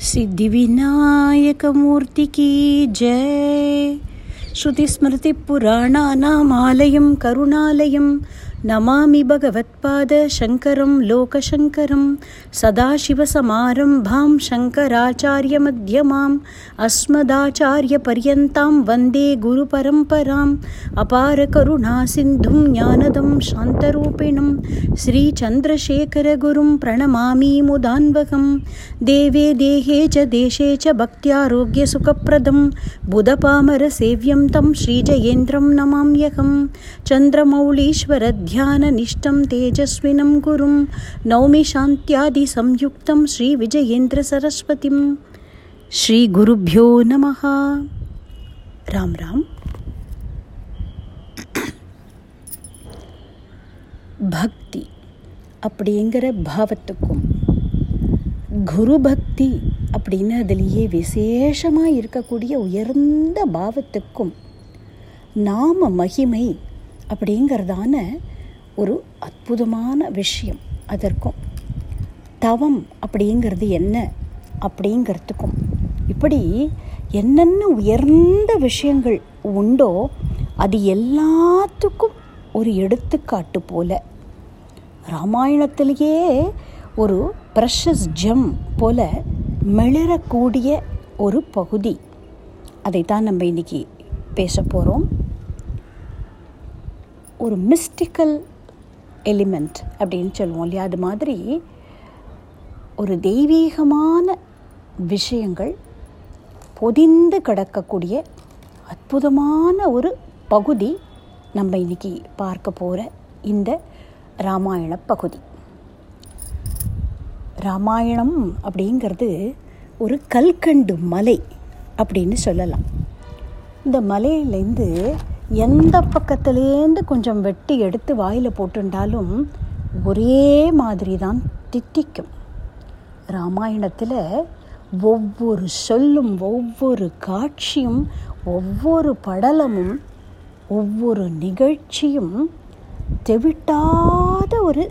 सिद्धि विनायक मूर्ति की जय। श्रुति श्रुतिस्मृतिपुराणानामालयं करुणालयं नमामि भगवत्पादशङ्करं लोकशङ्करं सदाशिवसमारम्भां शङ्कराचार्यमध्यमाम् अस्मदाचार्यपर्यन्तां वन्दे गुरुपरम्पराम् अपारकरुणासिन्धुं ज्ञानदं शान्तरूपिणं श्रीचन्द्रशेखरगुरुं प्रणमामि मुदान्वकं देवे देहे च देशे च भक्त्यारोग्यसुखप्रदं बुधपामरसेव्यं तं श्रीजयेन्द्रं नमाम्यहं चन्द्रमौळीश्वरध्याननिष्ठं तेजस्विनं गुरुं नौमि शान्त्यादिसंयुक्तं श्रीविजयेन्द्रसरस्वतीं श्रीगुरुभ्यो नमः राम राम பக்தி அப்படிங்கிற பாவத்துக்கும் குரு பக்தி அப்படின்னு அதுலேயே விசேஷமாக இருக்கக்கூடிய உயர்ந்த பாவத்துக்கும் நாம மகிமை அப்படிங்கிறதான ஒரு அற்புதமான விஷயம். அதற்கும் தவம் அப்படிங்கிறது என்ன? அப்படிங்கிறதுக்கும். இப்படி என்னென்ன உயர்ந்த விஷயங்கள் உண்டோ அது எல்லாத்துக்கும் ஒரு எடுத்துக்காட்டு போல. ராமாயணத்திலேயே ஒரு ப்ரெஷஸ் ஜெம் போல மிளறக்கூடிய ஒரு பகுதி. அதைத்தான் நம்ம இன்னைக்கு பேச போகிறோம் ஒரு மிஸ்டிக்கல் எலிமெண்ட் அப்படின்னு சொல்லுவோம் இல்லையா? அது மாதிரி ஒரு தெய்வீகமான விஷயங்கள் பொதிந்து கிடக்கக்கூடிய அற்புதமான ஒரு பகுதி நம்ம இன்னைக்கு பார்க்க போகிற இந்த ராமாயண பகுதி. ராமாயணம் அப்படிங்கிறது ஒரு கல்கண்டு மலை அப்படின்னு சொல்லலாம். இந்த மலையிலேருந்து எந்த பக்கத்துலேருந்து கொஞ்சம் வெட்டி எடுத்து வாயில் போட்டுண்டாலும் ஒரே மாதிரி தான் தித்திக்கும். ராமாயணத்தில் ஒவ்வொரு சொல்லும் ஒவ்வொரு காட்சியும் ஒவ்வொரு படலமும் ஒவ்வொரு நிகழ்ச்சியும் தெவிட்டாத ஒரு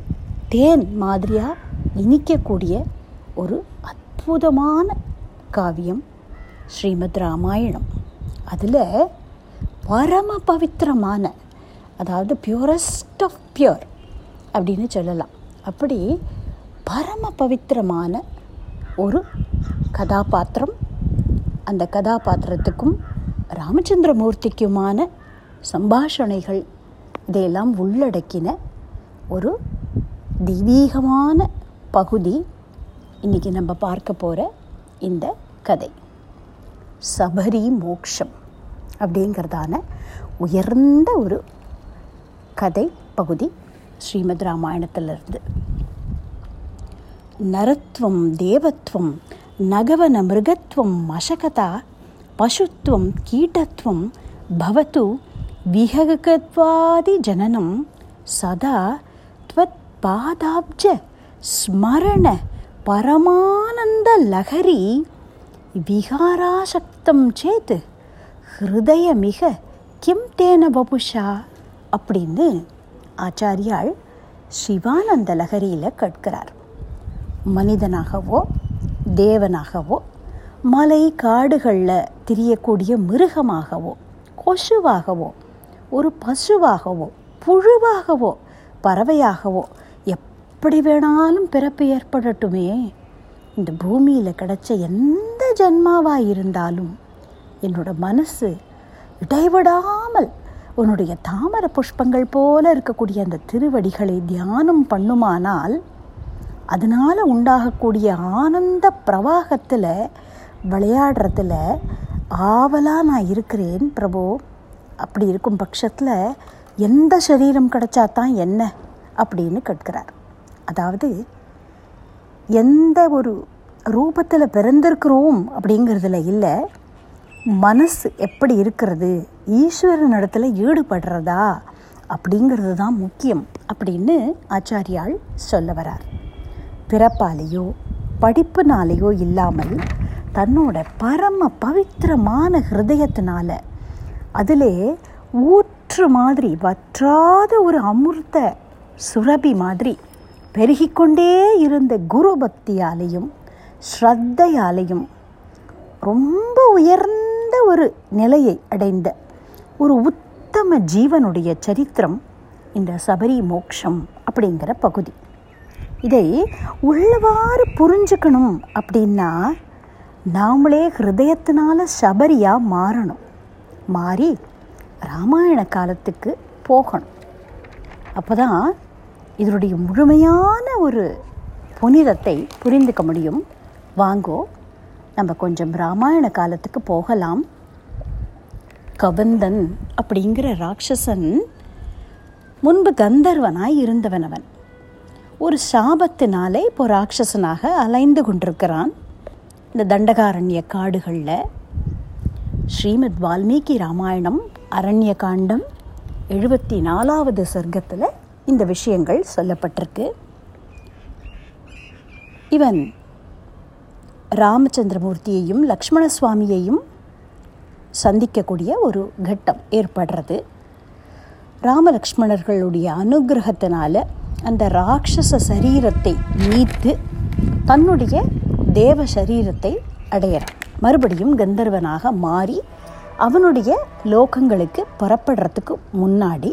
தேன் மாதிரியாக இனிக்கக்கூடிய ஒரு அற்புதமான காவியம் ஸ்ரீமத் ராமாயணம். அதில் பரம பவித்திரமான அதாவது பியூரஸ்ட் ஆஃப் பியூர் அப்படின்னு சொல்லலாம். அப்படி பரம பவித்திரமான ஒரு கதாபாத்திரம் அந்த கதாபாத்திரத்துக்கும் ராமச்சந்திரமூர்த்திக்குமான சம்பாஷணைகள் இதையெல்லாம் உள்ளடக்கின ஒரு தெய்வீகமான பகுதி இன்றைக்கி நம்ம பார்க்க போகிற இந்த கதை. சபரி மோக்ஷம். அப்படிங்கிறதான உயர்ந்த ஒரு கதை பகுதி ஸ்ரீமத் ராமாயணத்திலிருந்து. நரத்துவம் தேவத்துவம் நகவன மிருகத்துவம் மஷகதா பசுத்துவம் கீட்டத்துவம் பவத்து விஹகத்வாதி ஜனனம் சதா த்வத் பாதாப்ஜ ஸ்மரண பரமானந்த லகரி விகாராசக்தம் சேத் ஹிருதயமிக கிம் தேன பபுஷா அப்படின்னு ஆச்சாரியால் சிவானந்த லகரியில் கேட்கிறார். மனிதனாகவோ தேவனாகவோ மலை காடுகளில் திரியக்கூடிய மிருகமாகவோ கொசுவாகவோ ஒரு பசுவாகவோ புழுவாகவோ பறவையாகவோ எப்படி வேணாலும் பிறப்பு ஏற்படட்டுமே. இந்த பூமியில் கிடைச்ச எந்த ஜன்மாவாக இருந்தாலும் என்னோட மனசு இடைவிடாமல் உன்னுடைய தாமர புஷ்பங்கள் போல இருக்கக்கூடிய அந்த திருவடிகளை தியானம் பண்ணுமானால் அதனால் உண்டாகக்கூடிய ஆனந்த பிரவாகத்தில் விளையாடுறதுல ஆவலாக நான் இருக்கிறேன் பிரபு. அப்படி இருக்கும் பட்சத்தில் எந்த சரீரம் கிடைச்சா தான் என்ன அப்படின்னு கேட்கிறார். அதாவது எந்த ஒரு ரூபத்தில் பிறந்திருக்கிறோம் அப்படிங்கிறதுல இல்லை மனசு எப்படி இருக்கிறது? ஈஸ்வரன் ஈடுபடுறதா? அப்படிங்கிறது தான் முக்கியம் அப்படின்னு ஆச்சாரியால் சொல்ல வரார். பிறப்பாலேயோ படிப்புனாலேயோ இல்லாமல் தன்னோட பரம பவித்திரமான ஹிருதயத்தினால அதிலே ஊற்று மாதிரி வற்றாத ஒரு அமிர்த சுரபி மாதிரி பெருகிக்கொண்டே இருந்த குரு பக்தியாலையும் ஸ்ரத்தையாலையும் ரொம்ப உயர்ந்த ஒரு நிலையை அடைந்த ஒரு உத்தம ஜீவனுடைய சரித்திரம் இந்த சபரி மோக்ஷம் அப்படிங்கிற பகுதி. இதை உள்ளவாறு புரிஞ்சுக்கணும் அப்படின்னா நாமளே ஹிருதயத்தினால சபரியாக மாறணும். மாறி ராமாயண காலத்துக்கு போகணும். அப்போ தான் இதனுடைய முழுமையான ஒரு புனிதத்தை புரிந்துக்க முடியும். வாங்கோ நம்ம கொஞ்சம் ராமாயண காலத்துக்கு போகலாம். கபந்தன் அப்படிங்கிற ராட்சசன் முன்பு கந்தர்வனாய் இருந்தவன் அவன் ஒரு சாபத்தினாலே இப்போ ராட்சசனாக அலைந்து கொண்டிருக்கிறான். இந்த தண்டகாரண்ய காடுகளில் ஸ்ரீமத் வால்மீகி ராமாயணம் அரண்ய காண்டம் எழுபத்தி நாலாவது சர்க்கத்தில் இந்த விஷயங்கள் சொல்லப்பட்டிருக்கு. இவன் ராமச்சந்திரமூர்த்தியையும் லக்ஷ்மண சுவாமியையும் சந்திக்கக்கூடிய ஒரு கட்டம் ஏற்படுறது. ராமலக்ஷ்மணர்களுடைய அனுகிரகத்தினால அந்த ராட்சச சரீரத்தை மீட்டு தன்னுடைய தேவ சரீரத்தை அடையிறான். மறுபடியும் கந்தர்வனாக மாறி அவனுடைய லோகங்களுக்கு புறப்படுறதுக்கு முன்னாடி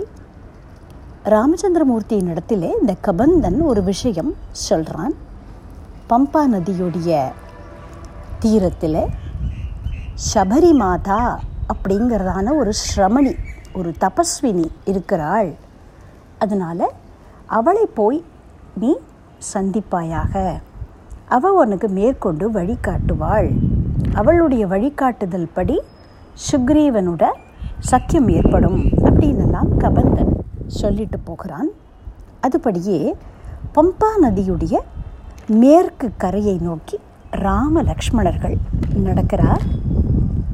ராமச்சந்திரமூர்த்தியின் இடத்துல இந்த கபந்தன் ஒரு விஷயம் சொல்கிறான் பம்பா நதியுடைய தீரத்தில் சபரி மாதா அப்படிங்கிறதான ஒரு ஸ்ரமணி ஒரு தபஸ்வினி இருக்கிறாள். அதனால் அவளை போய் நீ சந்திப்பாயாக. அவள் உனக்கு மேற்கொண்டு வழிகாட்டுவாள் அவளுடைய வழிகாட்டுதல் படி சுக்ரீவனோட சக்கியம் ஏற்படும் அப்படின்னெல்லாம் கபந்தன் சொல்லிட்டு போகிறான். அதுபடியே பம்பா நதியுடைய மேற்கு கரையை நோக்கி ராம லக்ஷ்மணர்கள் நடக்கிறார்.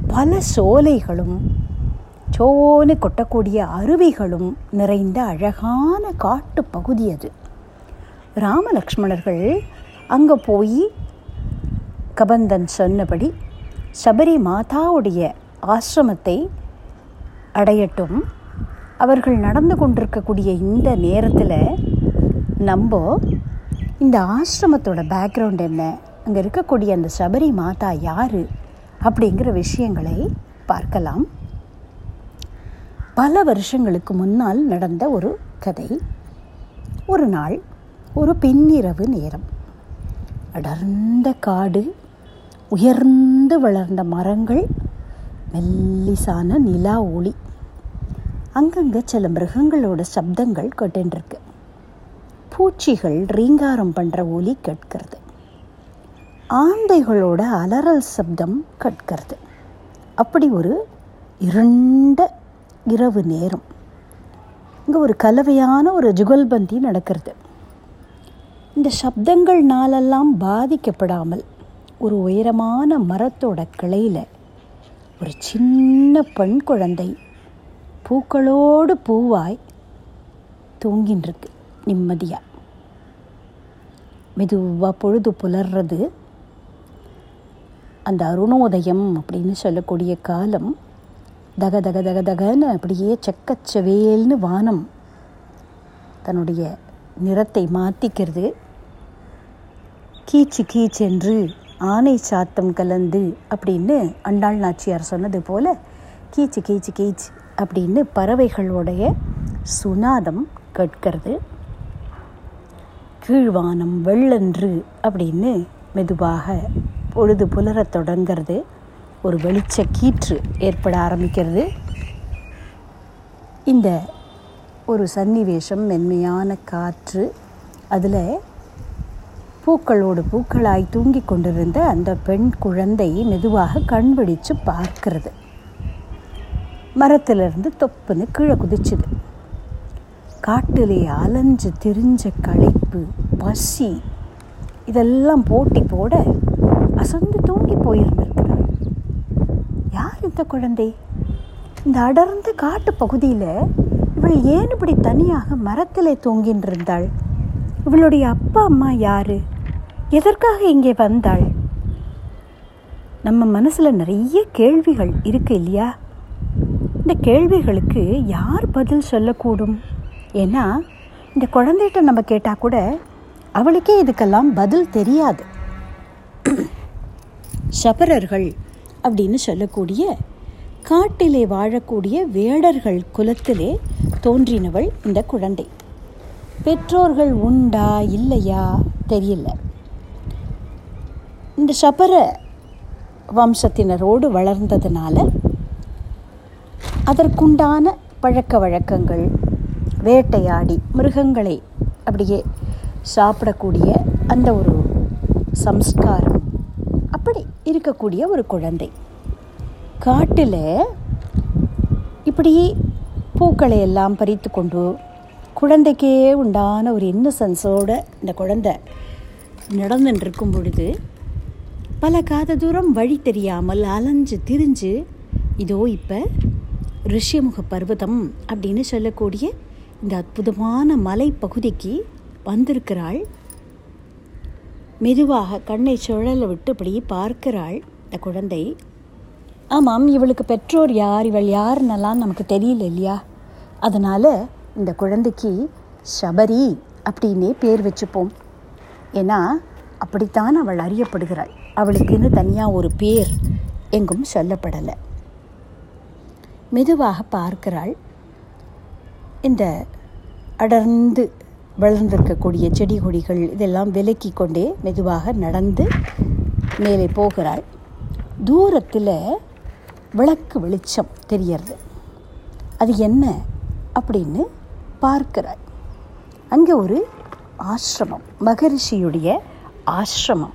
பல சோலைகளும் சோனு கொட்டக்கூடிய அருவிகளும் நிறைந்த அழகான காட்டு பகுதி அது. ராமலக்ஷ்மணர்கள் அங்கே போய் கபந்தன் சொன்னபடி சபரி மாதாவுடைய ஆசிரமத்தை அடையட்டும். அவர்கள் நடந்து கொண்டிருக்கக்கூடிய இந்த நேரத்தில் நம்ம இந்த ஆசிரமத்தோட பேக்ரவுண்ட் என்ன? அங்கே இருக்கக்கூடிய அந்த சபரி மாதா யார் அப்படிங்கிற விஷயங்களை பார்க்கலாம். பல வருஷங்களுக்கு முன்னால் நடந்த ஒரு கதை. ஒரு நாள் ஒரு பின்னிரவு நேரம். அடர்ந்த காடு உயர்ந்து வளர்ந்த மரங்கள் மெல்லிசான நிலா ஒளி. அங்கங்கே சில மிருகங்களோட சப்தங்கள் கேட்டுருக்கு பூச்சிகள் ரீங்காரம் பண்ணுற ஒலி கேட்கிறது. ஆந்தைகளோட அலறல் சப்தம் கற்கிறது அப்படி ஒரு இருண்ட இரவு நேரம். இங்கே ஒரு கலவையான ஒரு ஜுகல்பந்தி நடக்கிறது. இந்த சப்தங்கள் நாளெல்லாம் பாதிக்கப்படாமல் ஒரு உயரமான மரத்தோட கிளையில் ஒரு சின்ன பெண் குழந்தை பூக்களோடு பூவாய் தூங்கின்றிருக்கு நிம்மதியாக மெதுவாக பொழுது புலர்றது அந்த அருணோதயம் அப்படின்னு சொல்லக்கூடிய காலம் தக தக தக தகன்னு அப்படியே செக்கச்சவேல்னு வானம் தன்னுடைய நிறத்தை மாற்றிக்கிறது கீச்சு கீச்சென்று ஆனை சாத்தம் கலந்து அப்படின்னு அண்டாள் நாச்சியார் சொன்னது போல் கீச்சு கீச்சு கீச் அப்படின்னு பறவைகளுடைய சுனாதம் கேட்கிறது. கீழ்வானம் வெள்ளன்று அப்படின்னு மெதுவாக பொழுது புலரத் தொடங்கிறது ஒரு வெளிச்ச கீற்று ஏற்பட ஆரம்பிக்கிறது. இந்த ஒரு சன்னிவேஷம் மென்மையான காற்று. அதில் பூக்களோடு பூக்களாய் தூங்கி கொண்டிருந்த அந்த பெண் குழந்தை மெதுவாக கண் விழிச்சு பார்க்கிறது. மரத்திலிருந்து தொப்புன்னு கீழே குதிச்சுது. காட்டிலே அலைஞ்சு திரிஞ்ச களைப்பு பசி இதெல்லாம் போட்டி போட அசந்து தூங்கி போயிருந்திருக்கிறாள் யார் இந்த குழந்தை? இந்த அடர்ந்த காட்டு பகுதியில் இவள் ஏன் இப்படி தனியாக மரத்திலே தூங்கின்னு இருந்தாள் இவளுடைய அப்பா அம்மா யாரு? எதற்காக இங்கே வந்தாள்? நம்ம மனசில் நிறைய கேள்விகள் இருக்கு இல்லையா? இந்த கேள்விகளுக்கு யார் பதில் சொல்லக்கூடும்? ஏன்னா இந்த குழந்தைகிட்ட நம்ம கேட்டால் கூட அவளுக்கே இதுக்கெல்லாம் பதில் தெரியாது. சபரர்கள் அப்படின்னு சொல்லக்கூடிய காட்டிலே வாழக்கூடிய வேடர்கள் குலத்திலே தோன்றினவள் இந்த குழந்தை. பெற்றோர்கள் உண்டா இல்லையா தெரியல. இந்த சபர வம்சத்தினரோடு வளர்ந்ததுனால அதற்குண்டான பழக்க வழக்கங்கள் வேட்டையாடி மிருகங்களை அப்படியே சாப்பிடக்கூடிய அந்த ஒரு சம்ஸ்காரம் அப்படி இருக்கக்கூடிய ஒரு குழந்தை. காட்டில் இப்படி பூக்களை எல்லாம் பறித்து கொண்டு குழந்தைக்கே உண்டான ஒரு இன்னசென்ஸோடு இந்த குழந்தை நடந்துட்டு இருக்கும் பொழுது பல காத தூரம் வழி தெரியாமல் அலைஞ்சு திரிஞ்சு இதோ இப்போ ரிஷியமுக பர்வதம் அப்படின்னு சொல்லக்கூடிய இந்த அற்புதமான மலைப்பகுதிக்கு வந்திருக்கிறாள் மெதுவாக கண்ணை சுழல விட்டு இப்படி பார்க்கிறாள் இந்த குழந்தை. ஆமாம் இவளுக்கு பெற்றோர் யார்? இவள் யாருன்னெல்லாம் நமக்கு தெரியல இல்லையா? அதனால் இந்த குழந்தைக்கு சபரி அப்படின்னே பேர் வச்சுப்போம். ஏன்னா அப்படித்தான் அவள் அறியப்படுகிறாள். அவளுக்குன்னு தனியாக ஒரு பேர் எங்கும் சொல்லப்படலை. மெதுவாக பார்க்கிறாள். இந்த அடர்ந்து வளர்ந்திருக்கக்கூடிய செடி கொடிகள் இதெல்லாம் விலக்கி கொண்டே மெதுவாக நடந்து மேலே போகிறாள். தூரத்தில் விளக்கு வெளிச்சம் தெரியறது அது என்ன அப்படின்னு பார்க்கிறாள். அங்கே ஒரு ஆசிரமம் மகரிஷியுடைய ஆசிரமம்.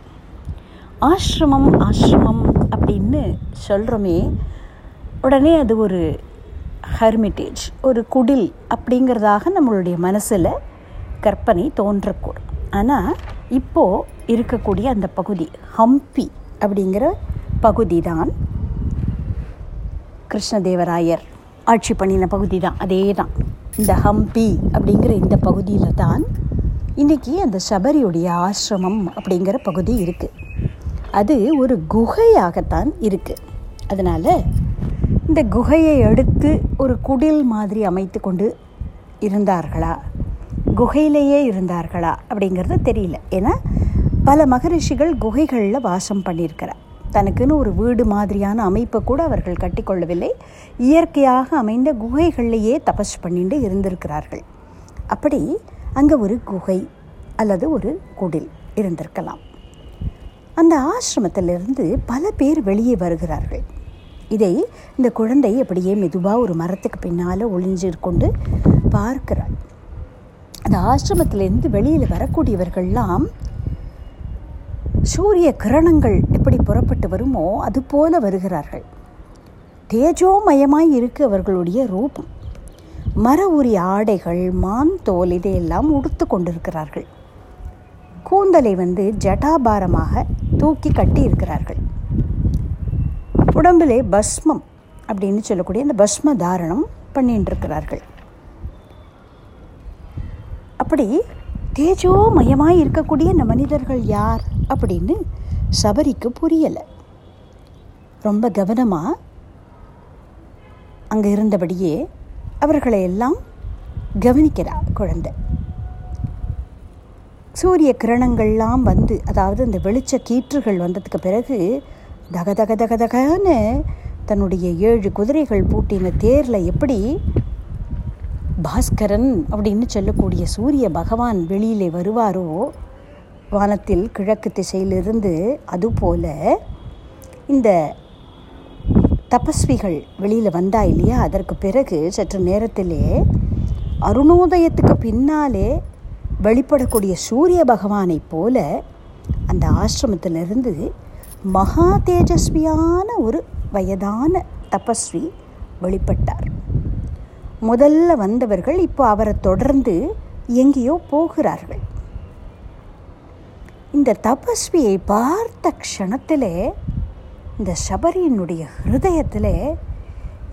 ஆசிரமம் ஆசிரமம் அப்படின்னு சொல்கிறோமே உடனே அது ஒரு ஹெர்மிட்டேஜ் ஒரு குடில் அப்படிங்கிறதாக நம்மளுடைய மனசில் கற்பனை தோன்றக்கூடும். ஆனால் இப்போது இருக்கக்கூடிய அந்த பகுதி ஹம்பி அப்படிங்கிற பகுதி தான் கிருஷ்ணதேவராயர் ஆட்சி பண்ணின பகுதி தான் அதே தான் இந்த ஹம்பி அப்படிங்கிற இந்த பகுதியில் தான் இன்றைக்கி அந்த சபரியுடைய ஆசிரமம் அப்படிங்கிற பகுதி இருக்குது அது ஒரு குகையாகத்தான் இருக்குது அதனால் இந்த குகையை எடுத்து ஒரு குடில் மாதிரி அமைத்து கொண்டு இருந்தார்களா? குகையிலேயே இருந்தார்களா அப்படிங்கிறது தெரியல. ஏன்னா பல மகரிஷிகள் குகைகளில் வாசம் பண்ணியிருக்கிறார். தனக்குன்னு ஒரு வீடு மாதிரியான அமைப்பை கூட அவர்கள் கட்டிக்கொள்ளவில்லை. இயற்கையாக அமைந்த குகைகள்லேயே தபஸ் பண்ணிட்டு இருந்திருக்கிறார்கள். அப்படி அங்கே ஒரு குகை அல்லது ஒரு குடில் இருந்திருக்கலாம். அந்த ஆசிரமத்திலிருந்து பல பேர் வெளியே வருகிறார்கள். இதை இந்த குழந்தை அப்படியே மெதுவாக ஒரு மரத்துக்கு பின்னால் ஒளிஞ்சிருக்கொண்டு பார்க்கிறாள். அந்த ஆசிரமத்திலேருந்து வெளியில் வரக்கூடியவர்கள்லாம் சூரிய கிரணங்கள் எப்படி புறப்பட்டு வருமோ அதுபோல வருகிறார்கள். தேஜோமயமாய் இருக்கு அவர்களுடைய ரூபம். மர உரி ஆடைகள் மான் தோல் இதையெல்லாம் உடுத்து கொண்டிருக்கிறார்கள். கூந்தலை வந்து ஜட்டாபாரமாக தூக்கி கட்டி இருக்கிறார்கள். உடம்பிலே பஸ்மம் அப்படின்னு சொல்லக்கூடிய அந்த பஸ்ம தாரணம் பண்ணிட்டு இருக்கிறார்கள் அப்படி தேஜோமயமாய் இருக்கக்கூடிய இந்த மனிதர்கள் யார் அப்படின்னு சபரிக்கு புரியலை. ரொம்ப கவனமாக அங்கே இருந்தபடியே அவர்களை எல்லாம் கவனிக்கிறார் குழந்தை. சூரிய கிரணங்கள்லாம் வந்து அதாவது அந்த வெளிச்ச கீற்றுகள் வந்ததுக்கு பிறகு தக தக தக தகன்னு தன்னுடைய ஏழு குதிரைகள் பூட்டின தேரில் எப்படி பாஸ்கரன் அப்படின்னு சொல்லக்கூடிய சூரிய பகவான் வெளியிலே வருவாரோ வானத்தில் கிழக்கு திசையிலிருந்து அதுபோல இந்த தபஸ்விகள் வெளியில் வந்தா இல்லையா? அதற்கு பிறகு சற்று நேரத்திலே அருணோதயத்துக்கு பின்னாலே வெளிப்படக்கூடிய சூரிய பகவானைப் போல அந்த ஆசிரமத்திலிருந்து மகா தேஜஸ்வியான ஒரு வயதான தபஸ்வி வெளிப்பட்டார். முதல்ல வந்தவர்கள் இப்போ அவரை தொடர்ந்து எங்கேயோ போகிறார்கள். இந்த தபஸ்வியை பார்த்த க்ஷணத்திலே இந்த சபரியினுடைய ஹிருதயத்தில்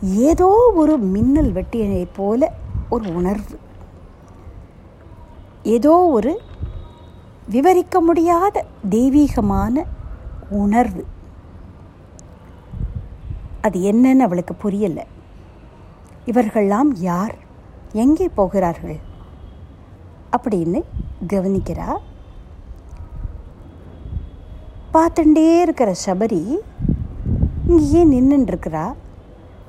ஏதோ ஒரு மின்னல் வெட்டியதைப் போல ஒரு உணர்வு. ஏதோ ஒரு விவரிக்க முடியாத தெய்வீகமான உணர்வு. அது என்னன்னு அவளுக்கு புரியலை. இவர்கள்லாம் யார்? எங்கே போகிறார்கள்? அப்படின்னு கவனிக்கிறா. பார்த்துட்டே இருக்கிற சபரி இங்கேயே நின்றுருக்கிறா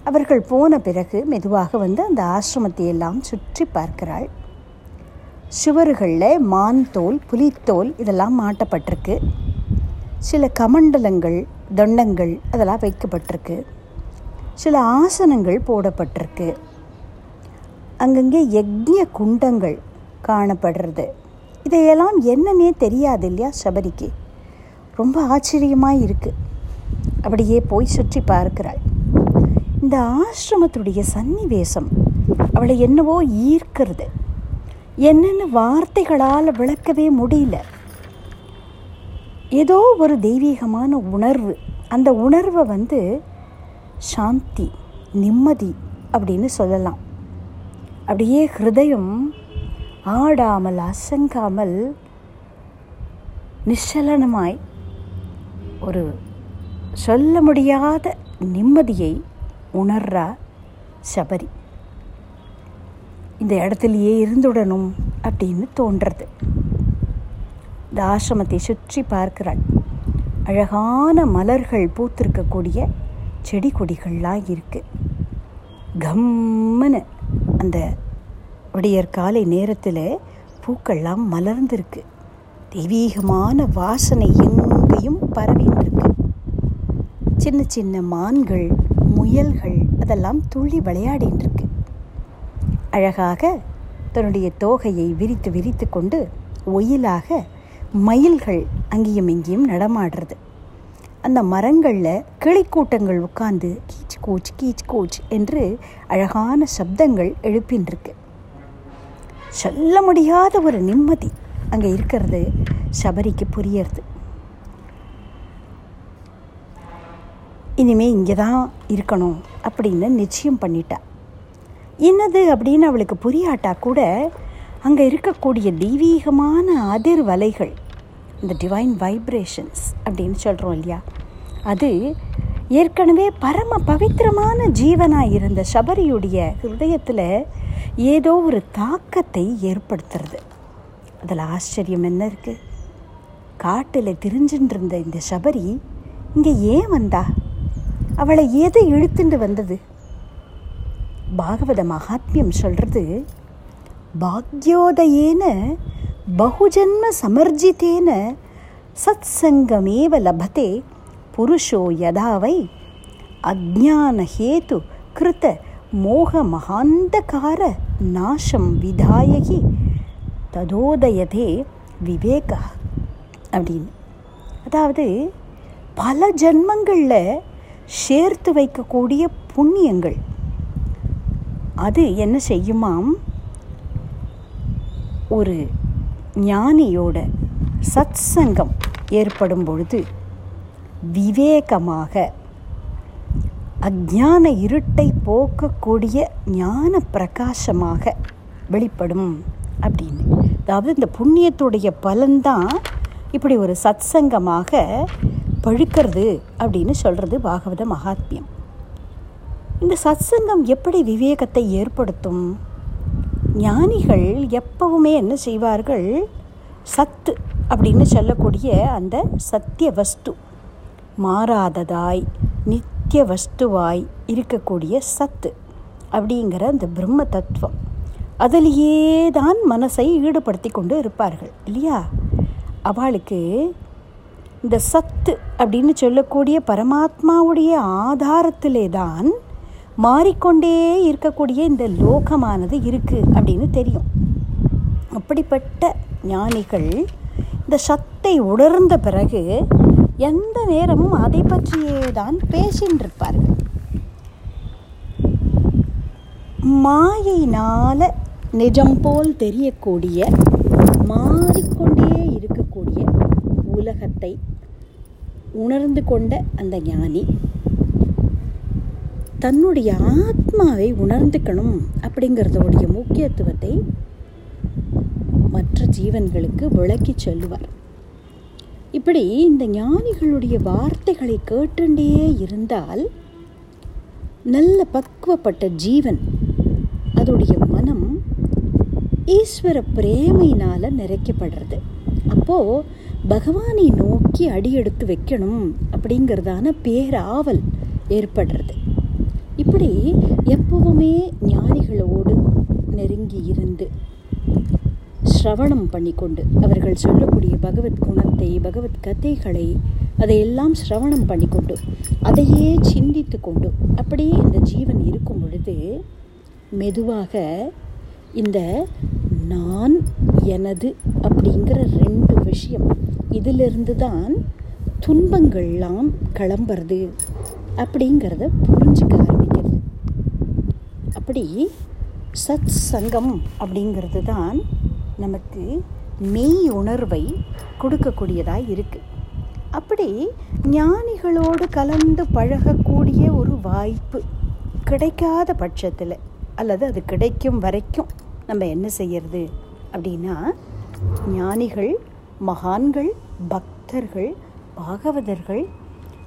அவர்கள் போன பிறகு மெதுவாக வந்து அந்த ஆசிரமத்தை எல்லாம் சுற்றி பார்க்கிறாள். சுவர்களில் மான் தோல் புலித்தோல் இதெல்லாம் மாட்டப்பட்டிருக்கு. சில கமண்டலங்கள் தண்டங்கள் அதெல்லாம் வைக்கப்பட்டிருக்கு. சில ஆசனங்கள் போடப்பட்டிருக்கு. அங்கங்கே யக்ஞ குண்டங்கள் காணப்படுறது. இதையெல்லாம் என்னன்னே தெரியாது இல்லையா சபரிக்கு? ரொம்ப ஆச்சரியமாக இருக்குது அப்படியே போய் சுற்றி பார்க்கிறாள். இந்த ஆசிரமத்துடைய சன்னிவேசம் அவளை என்னவோ ஈர்க்கிறது. என்னென்னு வார்த்தைகளால் விளக்கவே முடியல. ஏதோ ஒரு தெய்வீகமான உணர்வு. அந்த உணர்வை வந்து சாந்தி நிம்மதி அப்படின்னு சொல்லலாம். அப்படியே ஹிருதயம் ஆடாமல் அசங்காமல் நிச்சலனமாய் ஒரு சொல்ல முடியாத நிம்மதியை உணர்றா சபரி. இந்த இடத்துலையே இருந்துடணும் அப்படின்னு தோன்றது. இந்த ஆசிரமத்தை சுற்றி பார்க்கிறாள். அழகான மலர்கள் பூத்திருக்கக்கூடிய செடி கொடிகள்லாம் இருக்குது கம்மனு அந்த விடியற் காலை நேரத்தில் பூக்கள்லாம் மலர்ந்திருக்கு. தெய்வீகமான வாசனை எங்கேயும் பரவின்னு இருக்கு சின்ன சின்ன மான்கள் முயல்கள் அதெல்லாம் துள்ளி விளையாடின்னு இருக்கு அழகாக தன்னுடைய தோகையை விரித்து விரித்து கொண்டு ஒயிலாக மயில்கள் அங்கேயும் இங்கேயும் நடமாடுறது. அந்த மரங்களில் கிளைக்கூட்டங்கள் உட்கார்ந்து கீச் கூச் கீச் கூச் என்று அழகான சப்தங்கள் எழுப்பின்றிருக்கு. சொல்ல முடியாத ஒரு நிம்மதி அங்கே இருக்கிறது சபரிக்கு புரியறது. இனிமே இங்கே தான் இருக்கணும் அப்படின்னு நிச்சயம் பண்ணிட்டா. என்னது அப்படின்னு அவளுக்கு புரியாட்டா கூட அங்கே இருக்கக்கூடிய தெய்வீகமான அதிர்வலைகள் இந்த டிவைன் வைப்ரேஷன்ஸ் அப்படின்னு சொல்கிறோம் இல்லையா? அது ஏற்கனவே பரம பவித்திரமான ஜீவனாக இருந்த சபரியுடைய ஹிருதயத்தில் ஏதோ ஒரு தாக்கத்தை ஏற்படுத்துறது. அதில் ஆச்சரியம் என்ன இருக்குது காட்டில் திரிஞ்சுட்டு இருந்த இந்த சபரி இங்கே ஏன் வந்தா? அவளை எது இழுத்துண்டு வந்தது? பாகவத மகாத்மியம் சொல்கிறது பாக்யோதயேன பகுஜன்ம சமர்ஜித்தேன சத் சங்கமேவ லபத்தே புருஷோ யதாவை அஜானஹேது கிருத்த மோக மகாந்தகார நாசம் விதாயகி ததோதயதே விவேக அப்படின்னு. அதாவது பல ஜென்மங்களில் சேர்த்து வைக்கக்கூடிய புண்ணியங்கள். அது என்ன செய்யுமாம்? ஒரு ஞானியோட சத் சங்கம் ஏற்படும் பொழுது விவேகமாக அஜான இருட்டை போக்கக்கூடிய ஞான பிரகாசமாக வெளிப்படும் அப்படின்னு. அதாவது இந்த புண்ணியத்துடைய பலன்தான் இப்படி ஒரு சத் சங்கமாக பழுக்கிறது அப்படின்னு சொல்கிறது பாகவத மகாத்மியம். இந்த சத்சங்கம் எப்படி விவேகத்தை ஏற்படுத்தும்? ஞானிகள் எப்பவுமே என்ன செய்வார்கள்? சத்து அப்படின்னு சொல்லக்கூடிய அந்த சத்திய வஸ்து. மாறாததாய் நித்திய வஸ்துவாய் இருக்கக்கூடிய சத்து அப்படிங்கிற அந்த பிரம்ம தத்துவம். அதிலேயே தான் மனசை ஈடுபடுத்தி கொண்டு இருப்பார்கள் இல்லையா? அவளுக்கு இந்த சத்து அப்படின்னு சொல்லக்கூடிய பரமாத்மாவுடைய ஆதாரத்திலே தான் மாறிக்கொண்டே இருக்கக்கூடிய இந்த லோகமானது இருக்குது அப்படின்னு தெரியும். அப்படிப்பட்ட ஞானிகள் இந்த சத்தை உணர்ந்த பிறகு எந்த நேரமும் அதை பற்றியே தான் பேசின்றிருப்பார்கள். மாயினால் நிஜம் போல் தெரியக்கூடிய மாறிக்கொண்டே இருக்கக்கூடிய உலகத்தை உணர்ந்து கொண்ட அந்த ஞானி தன்னுடைய ஆத்மாவை உணர்ந்துக்கணும் அப்படிங்கிறதோடைய முக்கியத்துவத்தை மற்ற ஜீவன்களுக்கு விளக்கி சொல்லுவார். இப்படி இந்த ஞானிகளுடைய வார்த்தைகளை கேட்டுண்டே இருந்தால் நல்ல பக்குவப்பட்ட ஜீவன் அதோடைய மனம் ஈஸ்வர பிரேமையினால் நிறைக்கப்படுறது. அப்போது பகவானை நோக்கி அடியெடுத்து வைக்கணும் அப்படிங்கிறதான பேராவல் ஏற்படுறது. இப்படி எப்பவுமே ஞானிகளோடு நெருங்கி இருந்து ஸ்ரவணம் பண்ணிக்கொண்டு அவர்கள் சொல்லக்கூடிய பகவத் குணத்தை பகவத் கதைகளை அதையெல்லாம் சிரவணம் பண்ணிக்கொண்டு அதையே சிந்தித்து கொண்டு அப்படியே இந்த ஜீவன் இருக்கும் பொழுது மெதுவாக இந்த நான் எனது அப்படிங்கிற ரெண்டு விஷயம் இதிலிருந்து தான் துன்பங்கள்லாம் கிளம்புறது அப்படிங்கிறத புரிஞ்சுக்க அப்படி சத் சங்கம் அப்படிங்கிறது தான் நமக்கு மெய் உணர்வை கொடுக்கக்கூடியதாக இருக்குது அப்படி ஞானிகளோடு கலந்து பழகக்கூடிய ஒரு வாய்ப்பு கிடைக்காத பட்சத்தில் அல்லது அது கிடைக்கும் வரைக்கும் நம்ம என்ன செய்யறது அப்படின்னா ஞானிகள் மகான்கள் பக்தர்கள் பாகவதர்கள்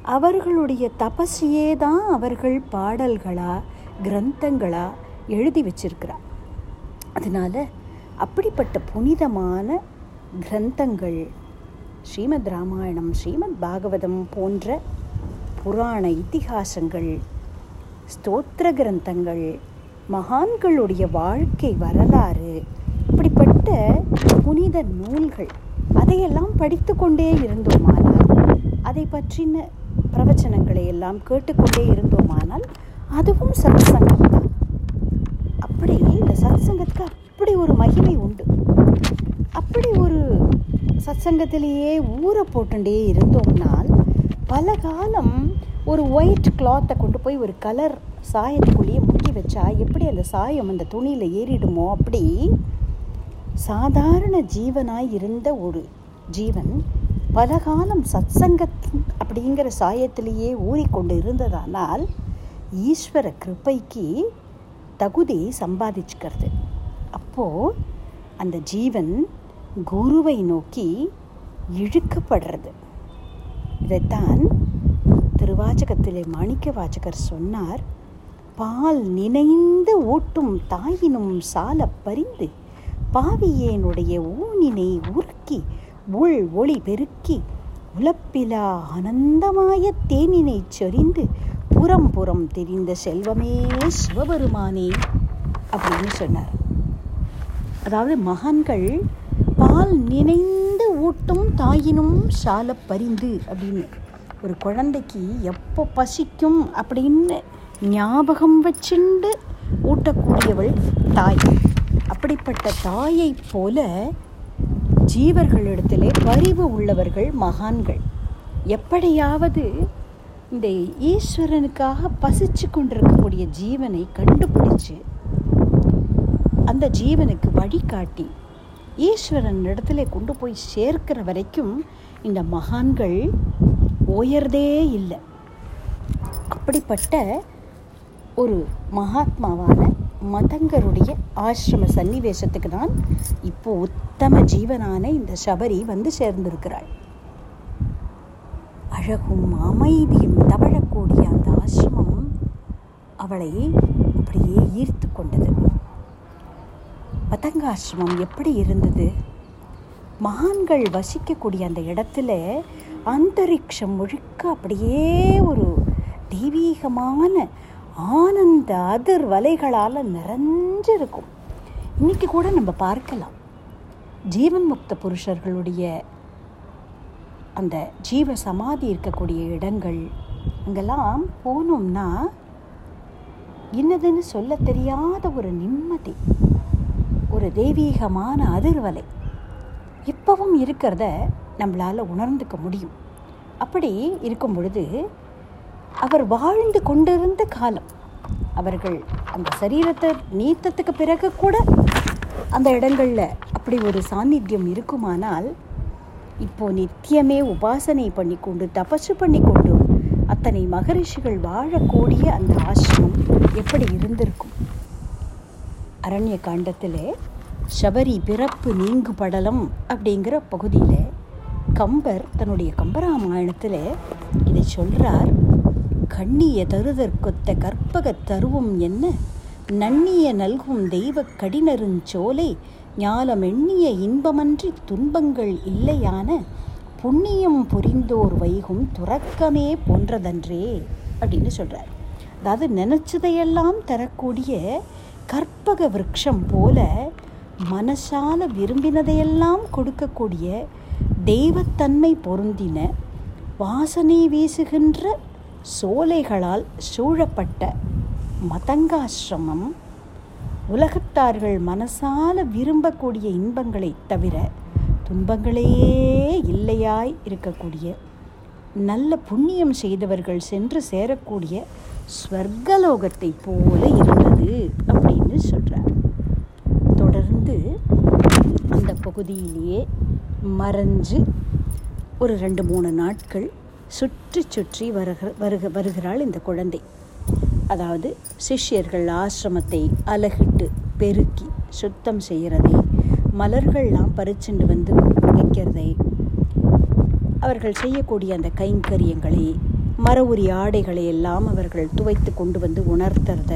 அவர்களுடைய தபஸையே தான் அவர்கள் பாடல்களாக கிரந்தங்களாக எழுதி வச்சிருக்கிறார் அதனால் அப்படிப்பட்ட புனிதமான கிரந்தங்கள் ஸ்ரீமத் ராமாயணம் ஸ்ரீமத் பாகவதம் போன்ற புராண இத்திகாசங்கள் ஸ்தோத்திர கிரந்தங்கள் மகான்களுடைய வாழ்க்கை வரலாறு இப்படிப்பட்ட புனித நூல்கள் அதையெல்லாம் படித்து கொண்டே இருந்தோமானால் அதை பற்றின பிரவச்சனங்களை எல்லாம் கேட்டுக்கொண்டே இருந்தோமானால் அதுவும் சத்சங்கம் தான் அப்படி இந்த சத்சங்கத்துக்கு அப்படி ஒரு மகிமை உண்டு. அப்படி ஒரு சத்சங்கத்திலேயே ஊற போட்டுட்டே இருந்தோம்னால் பல காலம் ஒரு ஒயிட் கிளாத்தை கொண்டு போய் ஒரு கலர் சாயத்துக்குள்ளேயே முக்கி வச்சா எப்படி அந்த சாயம் அந்த துணியில் ஏறிடுமோ அப்படி சாதாரண ஜீவனாய் இருந்த ஒரு ஜீவன் பல காலம் சத்சங்க அப்படிங்கிற சாயத்திலேயே ஊறிக்கொண்டு இருந்ததானால் ஈஸ்வர கிருப்பைக்கு தகுதி சம்பாதிச்சுக்கிறது. அப்போது அந்த ஜீவன் குருவை நோக்கி இழுக்கப்படுறது. இதைத்தான் திருவாச்சகத்திலே மாணிக்க வாச்சகர் சொன்னார். பால் நினைந்து ஓட்டும் தாயினும் சால பறிந்து பாவியேனுடைய ஊனினை உருக்கி உள் ஒளி பெருக்கி உழப்பிலா ஆனந்தமாய தேனினை சொரிந்து புறம் புறம் தெரிந்த செல்வமே சிவபெருமானே அப்படின்னு சொன்னார். அதாவது மகான்கள் பால் நினைந்து ஊட்டும் தாயினும் சால பரிந்து அப்படின்னு ஒரு குழந்தைக்கு எப்போ பசிக்கும் அப்படின்னு ஞாபகம் வச்சுண்டு ஊட்டக்கூடியவள் தாய். அப்படிப்பட்ட தாயைப் போல ஜீவர்களிடத்திலே பரிவு உள்ளவர்கள் மகான்கள். எப்படியாவது இந்த ஈஸ்வரனுக்காக பசிச்சு கொண்டிருக்கக்கூடிய ஜீவனை கண்டுபிடிச்சு அந்த ஜீவனுக்கு வழிகாட்டி ஈஸ்வரன் இடத்துல கொண்டு போய் சேர்க்கிற வரைக்கும் இந்த மகான்கள் உயர்தே இல்லை. அப்படிப்பட்ட ஒரு மகாத்மாவான மதங்கருடைய ஆசிரம சன்னிவேசத்துக்கு தான் இப்போ உத்தம ஜீவனான இந்த சபரி வந்து சேர்ந்திருக்கிறாள். அழகும் அமைதியும் தவழக்கூடிய அந்த ஆசிரமம் அவளை அப்படியே ஈர்த்து கொண்டது. பதங்காசிரமம் எப்படி இருந்தது? மகான்கள் வசிக்கக்கூடிய அந்த இடத்துல அந்தரிக்ஷம் முழுக்க அப்படியே ஒரு தெய்வீகமான ஆனந்த அதிர் வலைகளால் நிறைஞ்சிருக்கும். இன்றைக்கி கூட நம்ம பார்க்கலாம். ஜீவன் முக்த புருஷர்களுடைய அந்த ஜீவ சமாதி இருக்கக்கூடிய இடங்கள் அங்கெல்லாம் போனோம்னா என்னதுன்னு சொல்ல தெரியாத ஒரு நிம்மதி ஒரு தெய்வீகமான அதிர்வலை இப்பவும் இருக்கிறத நம்மளால் உணர்ந்துக்க முடியும். அப்படி இருக்கும் பொழுது அவர் வாழ்ந்து கொண்டிருந்த காலம் அவர்கள் அந்த சரீரத்தை நீத்தத்துக்கு பிறகு கூட அந்த இடங்களில் அப்படி ஒரு சாநித்தியம் இருக்குமானால் இப்போ நித்தியமே உபாசனை பண்ணிக்கொண்டு தபசு பண்ணிக்கொண்டு அத்தனை மகரிஷிகள் வாழக்கூடிய அந்த ஆசிரமம் எப்படி இருந்திருக்கும்? அரண்ய காண்டத்தில் சபரி பிறப்பு நீங்கு படலம் அப்படிங்கிற பகுதியில் கம்பர் தன்னுடைய கம்பராமாயணத்தில் இதை சொல்கிறார் கண்ணிய தருதற்கொத்த கற்பகத் தருவம் என்ன? நன்னிய நல்கும் தெய்வ கடினருஞ்சோலை ஞாலம் எண்ணிய இன்பமன்றி துன்பங்கள் இல்லையான புண்ணியம் புரிந்தோர் வைகும் துறக்கமே போன்றதன்றே அப்படின்னு சொல்கிறார் அதாவது நினச்சதையெல்லாம் தரக்கூடிய கற்பக விரக்ஷம் போல மனசால விரும்பினதையெல்லாம் கொடுக்கக்கூடிய தெய்வத்தன்மை பொருந்தின வாசனை வீசுகின்ற சோலைகளால் சூழப்பட்ட மதங்காசிரமம் உலகத்தார்கள் மனசால விரும்பக்கூடிய இன்பங்களை தவிர துன்பங்களே இல்லையாய் இருக்கக்கூடிய நல்ல புண்ணியம் செய்தவர்கள் சென்று சேரக்கூடிய ஸ்வர்கலோகத்தை போல இருந்தது அப்படின்னு சொல்கிறார் தொடர்ந்து அந்த பகுதியிலேயே மறைஞ்சு ஒரு ரெண்டு மூணு நாட்கள் சுற்றி சுற்றி வருக வருக வருகிறாள் இந்த குழந்தை. அதாவது சிஷ்யர்கள் ஆசிரமத்தை அலகிட்டு பெருக்கி சுத்தம் செய்கிறதை மலர்கள்லாம் பறிச்சுண்டு வந்து வைக்கிறதை அவர்கள் செய்யக்கூடிய அந்த கைங்கரியங்களை மர உரி ஆடைகளை எல்லாம் அவர்கள் துவைத்து கொண்டு வந்து உணர்த்துறத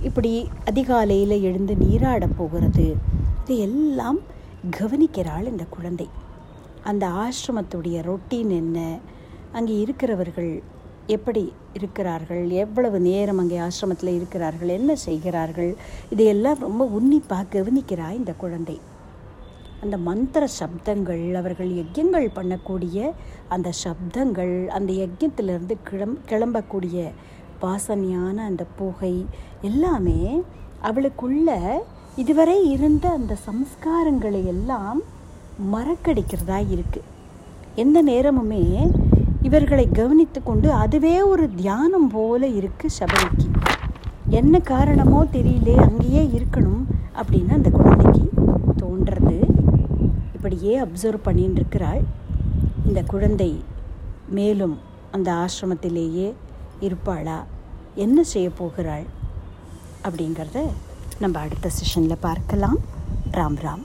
இப்படி அதிகாலையில் எழுந்து நீராடப் போகிறது இதையெல்லாம் கவனிக்கிறாள் இந்த குழந்தை. அந்த ஆசிரமத்துடைய ரொட்டீன் என்ன? அங்கே இருக்கிறவர்கள் எப்படி இருக்கிறார்கள்? எவ்வளவு நேரம் அங்கே ஆசிரமத்தில் இருக்கிறார்கள்? என்ன செய்கிறார்கள்? இதையெல்லாம் ரொம்ப உன்னிப்பாக கவனிக்கிறாய் இந்த குழந்தை. அந்த மந்திர சப்தங்கள் அவர்கள் யஜ்யங்கள் பண்ணக்கூடிய அந்த சப்தங்கள் அந்த யஜ்யத்திலிருந்து கிளம் கிளம்பக்கூடிய வாசனையான அந்த புகை எல்லாமே அவளுக்குள்ள இதுவரை இருந்த அந்த சம்ஸ்காரங்களை எல்லாம் மறக்கடிக்கிறதா இருக்குது எந்த நேரமுமே இவர்களை கவனித்து கொண்டு அதுவே ஒரு தியானம் போல இருக்கு சபரிக்கு. என்ன காரணமோ தெரியலே அங்கேயே இருக்கணும் அப்படின்னு அந்த குழந்தைக்கு தோன்றது. இப்படியே அப்சர்வ் பண்ணின்னு இருக்கிறாள். இந்த குழந்தை மேலும் அந்த ஆசிரமத்திலேயே இருப்பாளா? என்ன செய்ய போகிறாள்? அப்படிங்கிறத நம்ம அடுத்த செஷனில் பார்க்கலாம். ராம் ராம்.